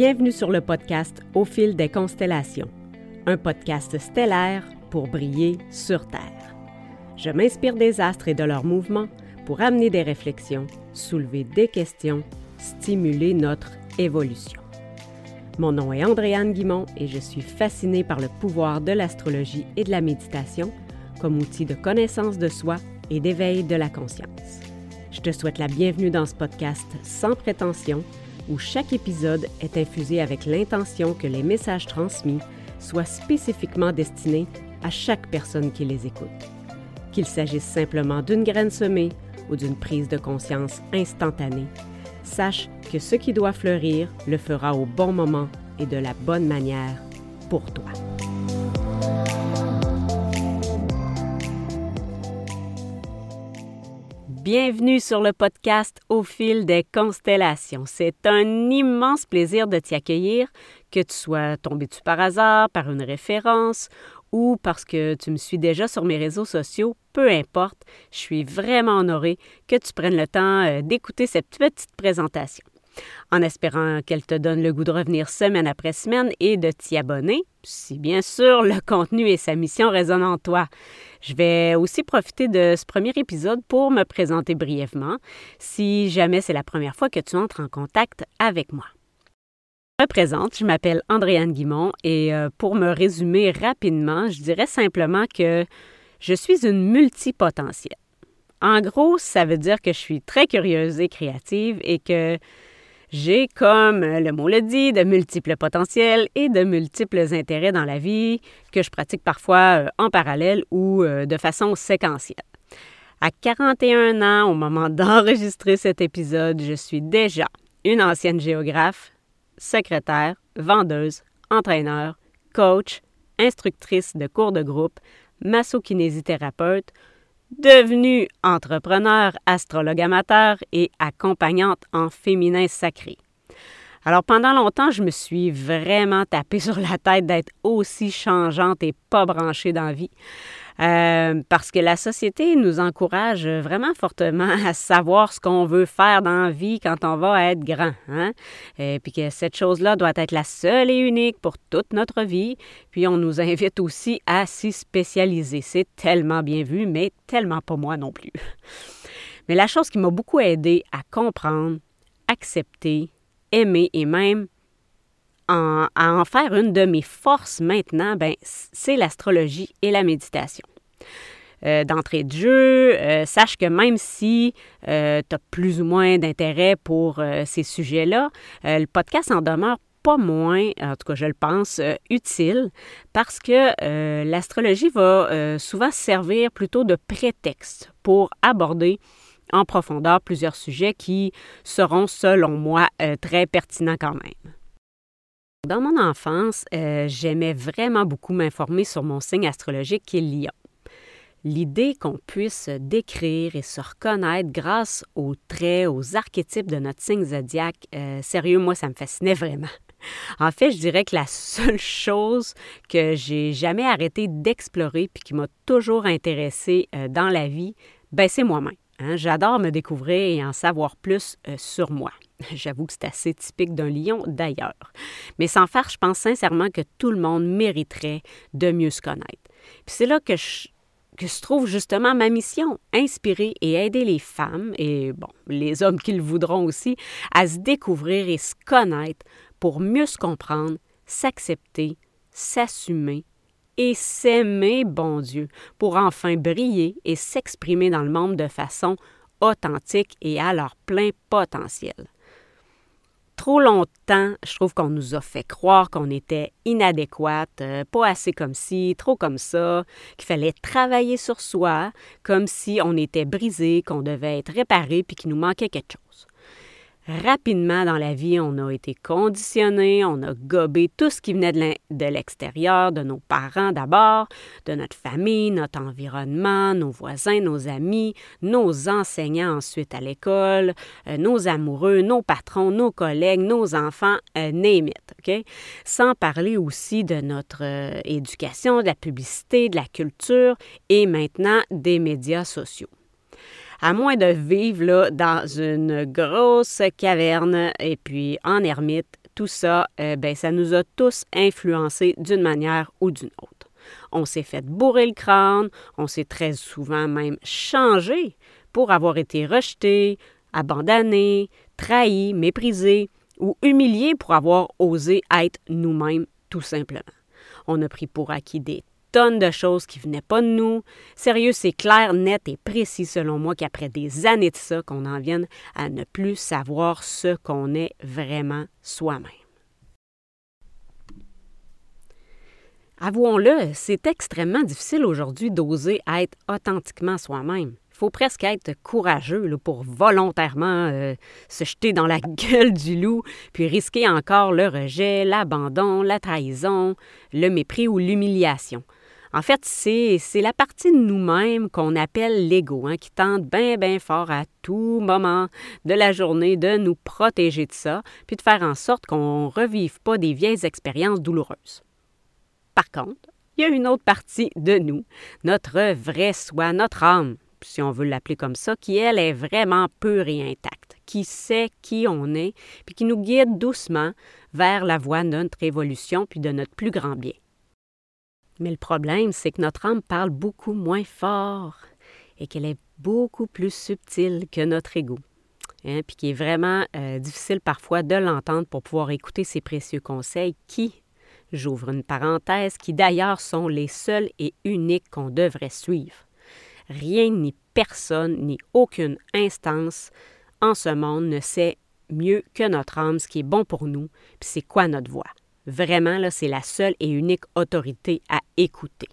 Bienvenue sur le podcast Au fil des constellations, un podcast stellaire pour briller sur Terre. Je m'inspire des astres et de leurs mouvements pour amener des réflexions, soulever des questions, stimuler notre évolution. Mon nom est Andréane Guimont et je suis fascinée par le pouvoir de l'astrologie et de la méditation comme outil de connaissance de soi et d'éveil de la conscience. Je te souhaite la bienvenue dans ce podcast sans prétention où chaque épisode est infusé avec l'intention que les messages transmis soient spécifiquement destinés à chaque personne qui les écoute. Qu'il s'agisse simplement d'une graine semée ou d'une prise de conscience instantanée, sache que ce qui doit fleurir le fera au bon moment et de la bonne manière pour toi. Bienvenue sur le podcast Au fil des constellations. C'est un immense plaisir de t'y accueillir, que tu sois tombé dessus par hasard, par une référence ou parce que tu me suis déjà sur mes réseaux sociaux, peu importe, je suis vraiment honorée que tu prennes le temps euh, d'écouter cette petite présentation en espérant qu'elle te donne le goût de revenir semaine après semaine et de t'y abonner, si bien sûr le contenu et sa mission résonnent en toi. Je vais aussi profiter de ce premier épisode pour me présenter brièvement, si jamais c'est la première fois que tu entres en contact avec moi. Je me présente, je m'appelle Andréane Guimont et euh, pour me résumer rapidement, je dirais simplement que je suis une multipotentielle. En gros, ça veut dire que je suis très curieuse et créative et que j'ai, comme le mot le dit, de multiples potentiels et de multiples intérêts dans la vie que je pratique parfois euh, en parallèle ou euh, de façon séquentielle. À 41 ans, au moment d'enregistrer cet épisode, je suis déjà une ancienne géographe, secrétaire, vendeuse, entraîneur, coach, instructrice de cours de groupe, masso-kinésithérapeute, devenue entrepreneur, astrologue amateur et accompagnante en féminin sacré. Alors pendant longtemps, je me suis vraiment tapé sur la tête d'être aussi changeante et pas branchée dans la vie. Euh, parce que la société nous encourage vraiment fortement à savoir ce qu'on veut faire dans la vie quand on va être grand. Hein? Et puis que cette chose-là doit être la seule et unique pour toute notre vie. Puis on nous invite aussi à s'y spécialiser. C'est tellement bien vu, mais tellement pas moi non plus. Mais la chose qui m'a beaucoup aidé à comprendre, accepter, aimer et même à en faire une de mes forces maintenant, ben, c'est l'astrologie et la méditation. Euh, d'entrée de jeu, euh, sache que même si euh, tu as plus ou moins d'intérêt pour ces sujets-là, le podcast en demeure pas moins, en tout cas je le pense, utile parce que l'astrologie va souvent servir plutôt de prétexte pour aborder en profondeur plusieurs sujets qui seront, selon moi, très pertinents quand même. Dans mon enfance, euh, j'aimais vraiment beaucoup m'informer sur mon signe astrologique qui est Lion. L'idée qu'on puisse décrire et se reconnaître grâce aux traits, aux archétypes de notre signe zodiaque, euh, sérieux, moi, ça me fascinait vraiment. En fait, je dirais que la seule chose que j'ai jamais arrêté d'explorer puis qui m'a toujours intéressée euh, dans la vie, ben, c'est moi-même. Hein. J'adore me découvrir et en savoir plus sur moi. J'avoue que c'est assez typique d'un lion d'ailleurs. Mais sans faire, je pense sincèrement que tout le monde mériterait de mieux se connaître. Puis c'est là que je, que se trouve justement ma mission, inspirer et aider les femmes, et bon, les hommes qui le voudront aussi, à se découvrir et se connaître pour mieux se comprendre, s'accepter, s'assumer et s'aimer, bon Dieu, pour enfin briller et s'exprimer dans le monde de façon authentique et à leur plein potentiel trop longtemps, je trouve qu'on nous a fait croire qu'on était inadéquate, euh, pas assez comme ci, trop comme ça, qu'il fallait travailler sur soi, comme si on était brisé, qu'on devait être réparé puis qu'il nous manquait quelque chose. Rapidement dans la vie, on a été conditionné, on a gobé tout ce qui venait de l'extérieur, de nos parents d'abord, de notre famille, notre environnement, nos voisins, nos amis, nos enseignants ensuite à l'école, euh, nos amoureux, nos patrons, nos collègues, nos enfants, euh, name? Sans parler aussi de notre euh, éducation, de la publicité, de la culture et maintenant des médias sociaux. À moins de vivre là, dans une grosse caverne et puis en ermite, tout ça, euh, ben, ça nous a tous influencés d'une manière ou d'une autre. On s'est fait bourrer le crâne, on s'est très souvent même changé pour avoir été rejeté, abandonné, trahi, méprisé ou humilié pour avoir osé être nous-mêmes tout simplement. On a pris pour acquis des tonnes de choses qui venaient pas de nous. Sérieux, c'est clair, net et précis selon moi qu'après des années de ça, qu'on en vienne à ne plus savoir ce qu'on est vraiment soi-même. Avouons-le, c'est extrêmement difficile aujourd'hui d'oser être authentiquement soi-même. Il faut presque être courageux pour volontairement euh, se jeter dans la gueule du loup, puis risquer encore le rejet, l'abandon, la trahison, le mépris ou l'humiliation. En fait, c'est la partie de nous-mêmes qu'on appelle l'ego, hein, qui tente bien, bien fort à tout moment de la journée de nous protéger de ça, puis de faire en sorte qu'on ne revive pas des vieilles expériences douloureuses. Par contre, il y a une autre partie de nous, notre vrai soi, notre âme, si on veut l'appeler comme ça, qui, elle, est vraiment pure et intacte, qui sait qui on est, puis qui nous guide doucement vers la voie de notre évolution, puis de notre plus grand bien. Mais le problème, c'est que notre âme parle beaucoup moins fort et qu'elle est beaucoup plus subtile que notre ego. Hein, puis qui est vraiment euh, difficile parfois de l'entendre pour pouvoir écouter ces précieux conseils qui, j'ouvre une parenthèse, qui d'ailleurs sont les seuls et uniques qu'on devrait suivre. Rien ni personne ni aucune instance en ce monde ne sait mieux que notre âme ce qui est bon pour nous, puis c'est quoi notre voie. Vraiment, là, c'est la seule et unique autorité à écouter.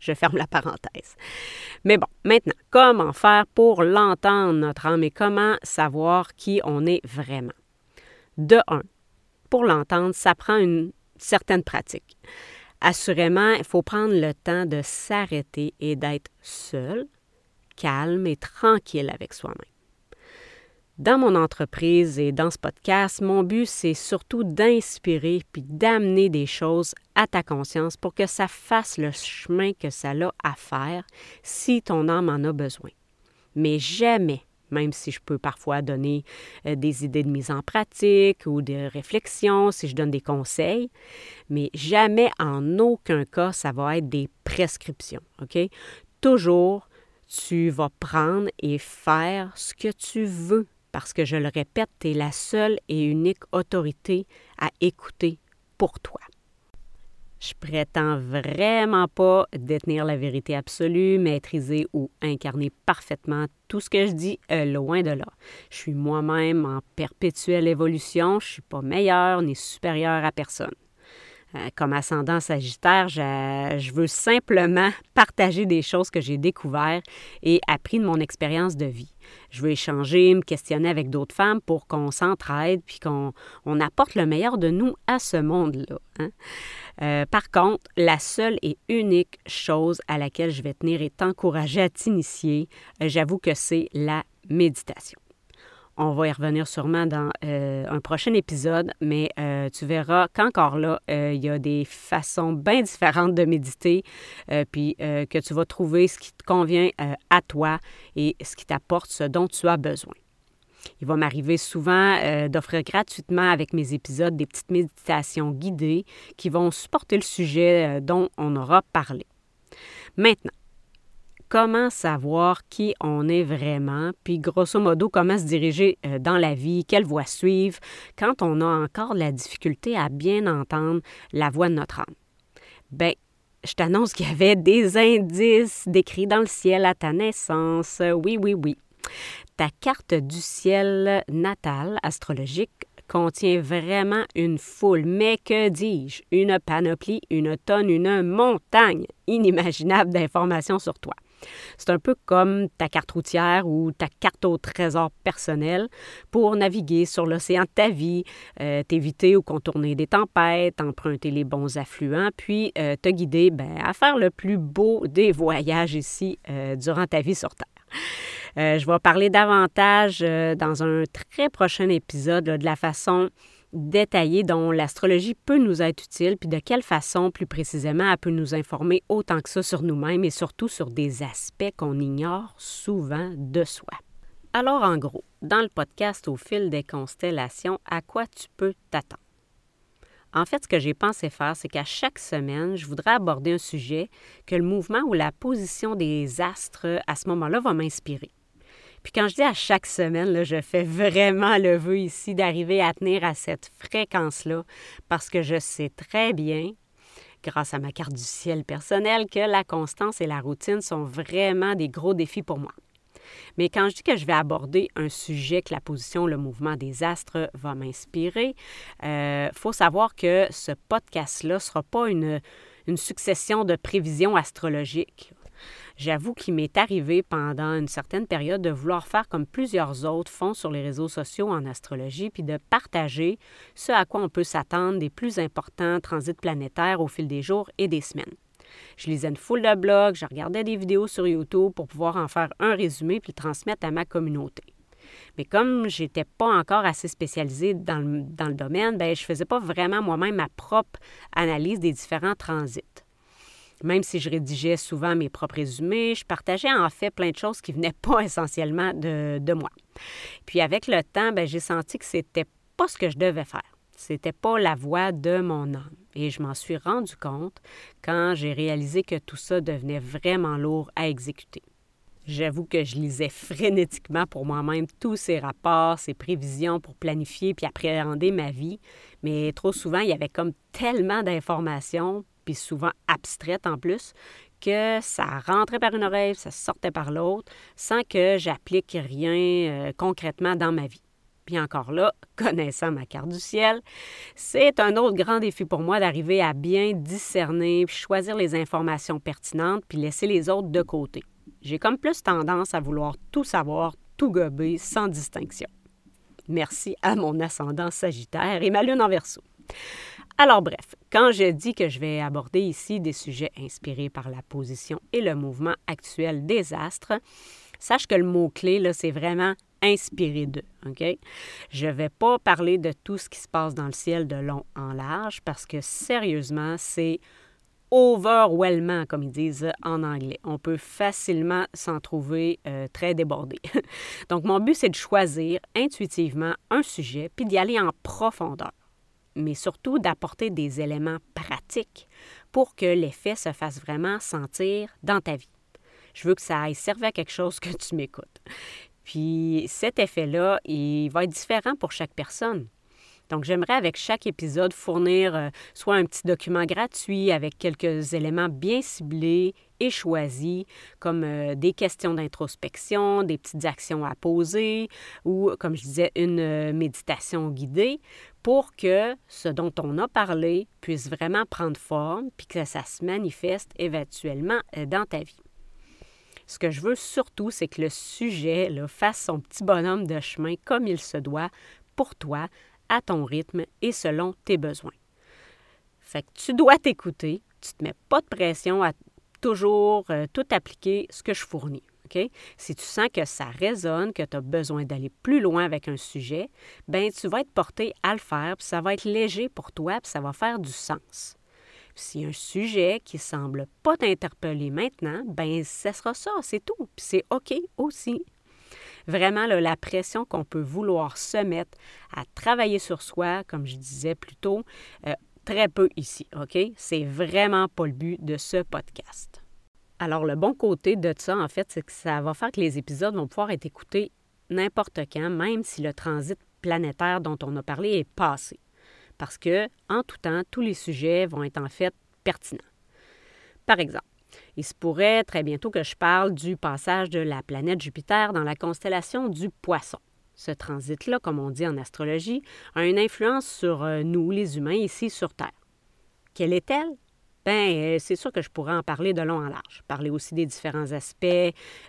Je ferme la parenthèse. Mais bon, maintenant, comment faire pour l'entendre, notre âme, et comment savoir qui on est vraiment? De un, pour l'entendre, ça prend une certaine pratique. Assurément, il faut prendre le temps de s'arrêter et d'être seul, calme et tranquille avec soi-même. Dans mon entreprise et dans ce podcast, mon but, c'est surtout d'inspirer puis d'amener des choses à ta conscience pour que ça fasse le chemin que ça a à faire si ton âme en a besoin. Mais jamais, même si je peux parfois donner euh, des idées de mise en pratique ou des réflexions, si je donne des conseils, mais jamais en aucun cas ça va être des prescriptions, OK? Toujours, tu vas prendre et faire ce que tu veux parce que je le répète, tu es la seule et unique autorité à écouter pour toi. Je prétends vraiment pas détenir la vérité absolue, maîtriser ou incarner parfaitement tout ce que je dis, euh, loin de là. Je suis moi-même en perpétuelle évolution, je suis pas meilleure ni supérieure à personne. Euh, comme ascendant sagittaire, je, veux simplement partager des choses que j'ai découvertes et appris de mon expérience de vie. Je veux échanger, me questionner avec d'autres femmes pour qu'on s'entraide puis qu'on apporte le meilleur de nous à ce monde-là. Hein. Euh, par contre, la seule et unique chose à laquelle je vais tenir et t'encourager à t'initier, euh, j'avoue que c'est la méditation. On va y revenir sûrement dans euh, un prochain épisode, mais euh, tu verras qu'encore là, euh, il y a des façons bien différentes de méditer, puis que tu vas trouver ce qui te convient à toi et ce qui t'apporte ce dont tu as besoin. Il va m'arriver souvent d'offrir gratuitement avec mes épisodes des petites méditations guidées qui vont supporter le sujet dont on aura parlé. Maintenant, comment savoir qui on est vraiment, puis grosso modo, comment se diriger euh, dans la vie, quelle voie suivre, quand on a encore la difficulté à bien entendre la voix de notre âme. Bien, je t'annonce qu'il y avait des indices décrits dans le ciel à ta naissance. Oui, oui, oui. Ta carte du ciel natal astrologique contient vraiment une foule, mais que dis-je, une panoplie, une tonne, une montagne inimaginable d'informations sur toi. C'est un peu comme ta carte routière ou ta carte au trésor personnel pour naviguer sur l'océan de ta vie, euh, t'éviter ou contourner des tempêtes, emprunter les bons affluents, puis euh, te guider ben, à faire le plus beau des voyages ici euh, durant ta vie sur Terre. je vais parler davantage dans un très prochain épisode de la façon détaillée dont l'astrologie peut nous être utile, puis de quelle façon, plus précisément, elle peut nous informer autant que ça sur nous-mêmes et surtout sur des aspects qu'on ignore souvent de soi. Alors, en gros, dans le podcast Au fil des constellations, à quoi tu peux t'attendre? En fait, ce que j'ai pensé faire, c'est qu'à chaque semaine, je voudrais aborder un sujet que le mouvement ou la position des astres à ce moment-là va m'inspirer. Puis quand je dis à chaque semaine, là, je fais vraiment le vœu ici d'arriver à tenir à cette fréquence-là parce que je sais très bien, grâce à ma carte du ciel personnelle, que la constance et la routine sont vraiment des gros défis pour moi. Mais quand je dis que je vais aborder un sujet que la position, le mouvement des astres va m'inspirer, il euh, faut savoir que ce podcast-là ne sera pas une, une succession de prévisions astrologiques. J'avoue qu'il m'est arrivé pendant une certaine période de vouloir faire comme plusieurs autres font sur les réseaux sociaux en astrologie, puis de partager ce à quoi on peut s'attendre des plus importants transits planétaires au fil des jours et des semaines. Je lisais une foule de blogs, je regardais des vidéos sur YouTube pour pouvoir en faire un résumé puis le transmettre à ma communauté. Mais comme je n'étais pas encore assez spécialisée dans le, domaine, bien, je ne faisais pas vraiment moi-même ma propre analyse des différents transits. Même si je rédigeais souvent mes propres résumés, je partageais en fait plein de choses qui venaient pas essentiellement de, de moi. Puis avec le temps, ben, j'ai senti que c'était pas ce que je devais faire. C'était pas la voix de mon âme. Et je m'en suis rendu compte quand j'ai réalisé que tout ça devenait vraiment lourd à exécuter. J'avoue que je lisais frénétiquement pour moi-même tous ces rapports, ces prévisions pour planifier puis appréhender ma vie, mais trop souvent, il y avait comme tellement d'informations, puis souvent abstraites en plus, que ça rentrait par une oreille, ça sortait par l'autre, sans que j'applique rien euh, concrètement dans ma vie. Puis encore là, connaissant ma carte du ciel, c'est un autre grand défi pour moi d'arriver à bien discerner, choisir les informations pertinentes, puis laisser les autres de côté. J'ai comme plus tendance à vouloir tout savoir, tout gober, sans distinction. Merci à mon ascendant Sagittaire et ma lune en Verseau. Alors bref, quand je dis que je vais aborder ici des sujets inspirés par la position et le mouvement actuel des astres, sache que le mot-clé, c'est vraiment inspiré d'eux. Je ne vais pas parler de tout ce qui se passe dans le ciel de long en large parce que sérieusement, c'est overwhelmant, comme ils disent en anglais. On peut facilement s'en trouver euh, très débordé. Donc, mon but, c'est de choisir intuitivement un sujet puis d'y aller en profondeur, mais surtout d'apporter des éléments pratiques pour que l'effet se fasse vraiment sentir dans ta vie. Je veux que ça aille servir à quelque chose que tu m'écoutes. Puis cet effet-là, il va être différent pour chaque personne. Donc, j'aimerais avec chaque épisode fournir euh, soit un petit document gratuit avec quelques éléments bien ciblés et choisis, comme euh, des questions d'introspection, des petites actions à poser ou, comme je disais, une euh, méditation guidée pour que ce dont on a parlé puisse vraiment prendre forme puis que ça se manifeste éventuellement dans ta vie. Ce que je veux surtout, c'est que le sujet fasse son petit bonhomme de chemin comme il se doit pour toi, à ton rythme et selon tes besoins. Fait que tu dois t'écouter, tu ne te mets pas de pression à toujours euh, tout appliquer ce que je fournis. Si tu sens que ça résonne, que tu as besoin d'aller plus loin avec un sujet, ben tu vas être porté à le faire, puis ça va être léger pour toi, puis ça va faire du sens. Si un sujet qui semble pas t'interpeller maintenant, ben ce sera ça, c'est tout. Puis c'est OK aussi. Vraiment, la pression qu'on peut vouloir se mettre à travailler sur soi, comme je disais plus tôt, euh, très peu ici, OK? C'est vraiment pas le but de ce podcast. Alors, le bon côté de ça, en fait, c'est que ça va faire que les épisodes vont pouvoir être écoutés n'importe quand, même si le transit planétaire dont on a parlé est passé parce que, en tout temps, tous les sujets vont être en fait pertinents. Par exemple, il se pourrait très bientôt que je parle du passage de la planète Jupiter dans la constellation du Poisson. Ce transit-là, comme on dit en astrologie, a une influence sur euh, nous, les humains, ici sur Terre. Quelle est-elle? Bien, euh, c'est sûr que je pourrais en parler de long en large. Parler aussi des différents aspects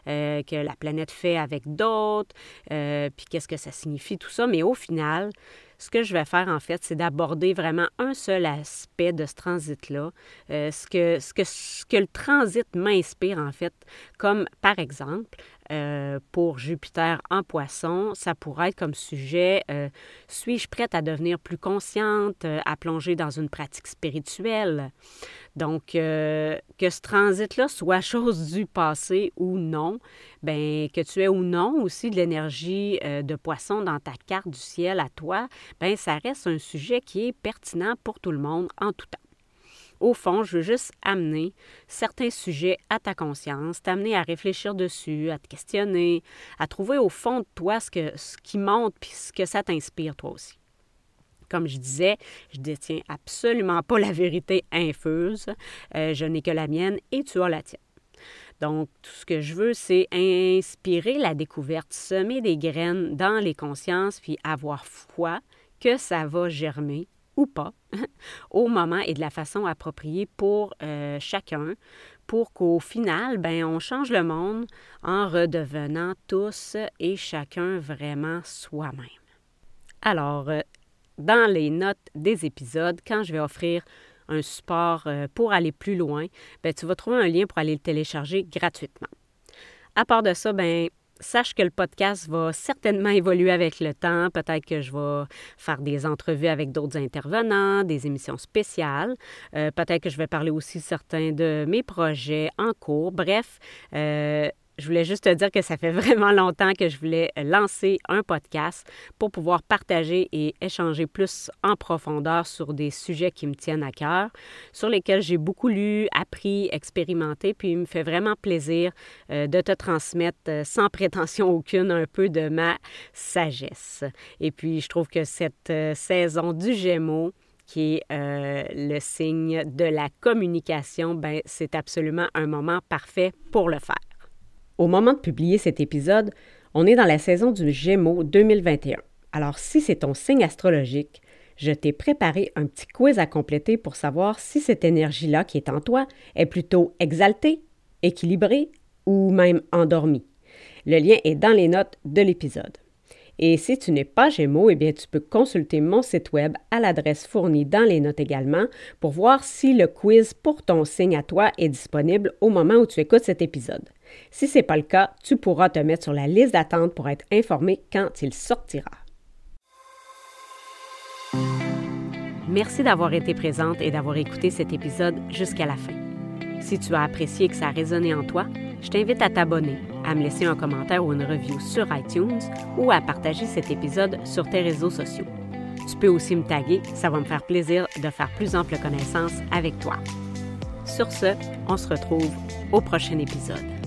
euh, que la planète fait avec d'autres, puis qu'est-ce que ça signifie, tout ça. Mais au final, ce que je vais faire, en fait, c'est d'aborder vraiment un seul aspect de ce transit-là, euh, ce, que, ce, que, ce que le transit m'inspire, en fait, comme par exemple euh, pour Jupiter en poisson, ça pourrait être comme sujet euh, suis-je prête à devenir plus consciente, euh, à plonger dans une pratique spirituelle? Donc, que ce transit-là soit chose du passé ou non, bien, que tu aies ou non aussi de l'énergie de poisson dans ta carte du ciel à toi, bien, ça reste un sujet qui est pertinent pour tout le monde en tout temps. Au fond, je veux juste amener certains sujets à ta conscience, t'amener à réfléchir dessus, à te questionner, à trouver au fond de toi ce, ce qui monte puis ce que ça t'inspire toi aussi. Comme je disais, je détiens absolument pas la vérité infuse. Euh, je n'ai que la mienne et tu as la tienne. Donc, tout ce que je veux, c'est inspirer la découverte, semer des graines dans les consciences, puis avoir foi que ça va germer ou pas au moment et de la façon appropriée pour euh, chacun pour qu'au final, ben, on change le monde en redevenant tous et chacun vraiment soi-même. Alors, euh, dans les notes des épisodes, quand je vais offrir un support euh, pour aller plus loin, ben, tu vas trouver un lien pour aller le télécharger gratuitement. À part de ça, ben, sache que le podcast va certainement évoluer avec le temps. Peut-être que je vais faire des entrevues avec d'autres intervenants, des émissions spéciales. Euh, peut-être que je vais parler aussi de certains de mes projets en cours. Bref, euh, je voulais juste te dire que ça fait vraiment longtemps que je voulais lancer un podcast pour pouvoir partager et échanger plus en profondeur sur des sujets qui me tiennent à cœur, sur lesquels j'ai beaucoup lu, appris, expérimenté, puis il me fait vraiment plaisir euh, de te transmettre euh, sans prétention aucune un peu de ma sagesse. Et puis, je trouve que cette euh, saison du Gémeaux, qui est le signe de la communication, ben, c'est absolument un moment parfait pour le faire. Au moment de publier cet épisode, on est dans la saison du Gémeaux 2021. Alors si c'est ton signe astrologique, je t'ai préparé un petit quiz à compléter pour savoir si cette énergie-là qui est en toi est plutôt exaltée, équilibrée ou même endormie. Le lien est dans les notes de l'épisode. Et si tu n'es pas Gémeaux, eh bien tu peux consulter mon site web à l'adresse fournie dans les notes également pour voir si le quiz pour ton signe à toi est disponible au moment où tu écoutes cet épisode. Si ce n'est pas le cas, tu pourras te mettre sur la liste d'attente pour être informé quand il sortira. Merci d'avoir été présente et d'avoir écouté cet épisode jusqu'à la fin. Si tu as apprécié que ça a résonné en toi, je t'invite à t'abonner, à me laisser un commentaire ou une review sur iTunes ou à partager cet épisode sur tes réseaux sociaux. Tu peux aussi me taguer, ça va me faire plaisir de faire plus ample connaissance avec toi. Sur ce, on se retrouve au prochain épisode.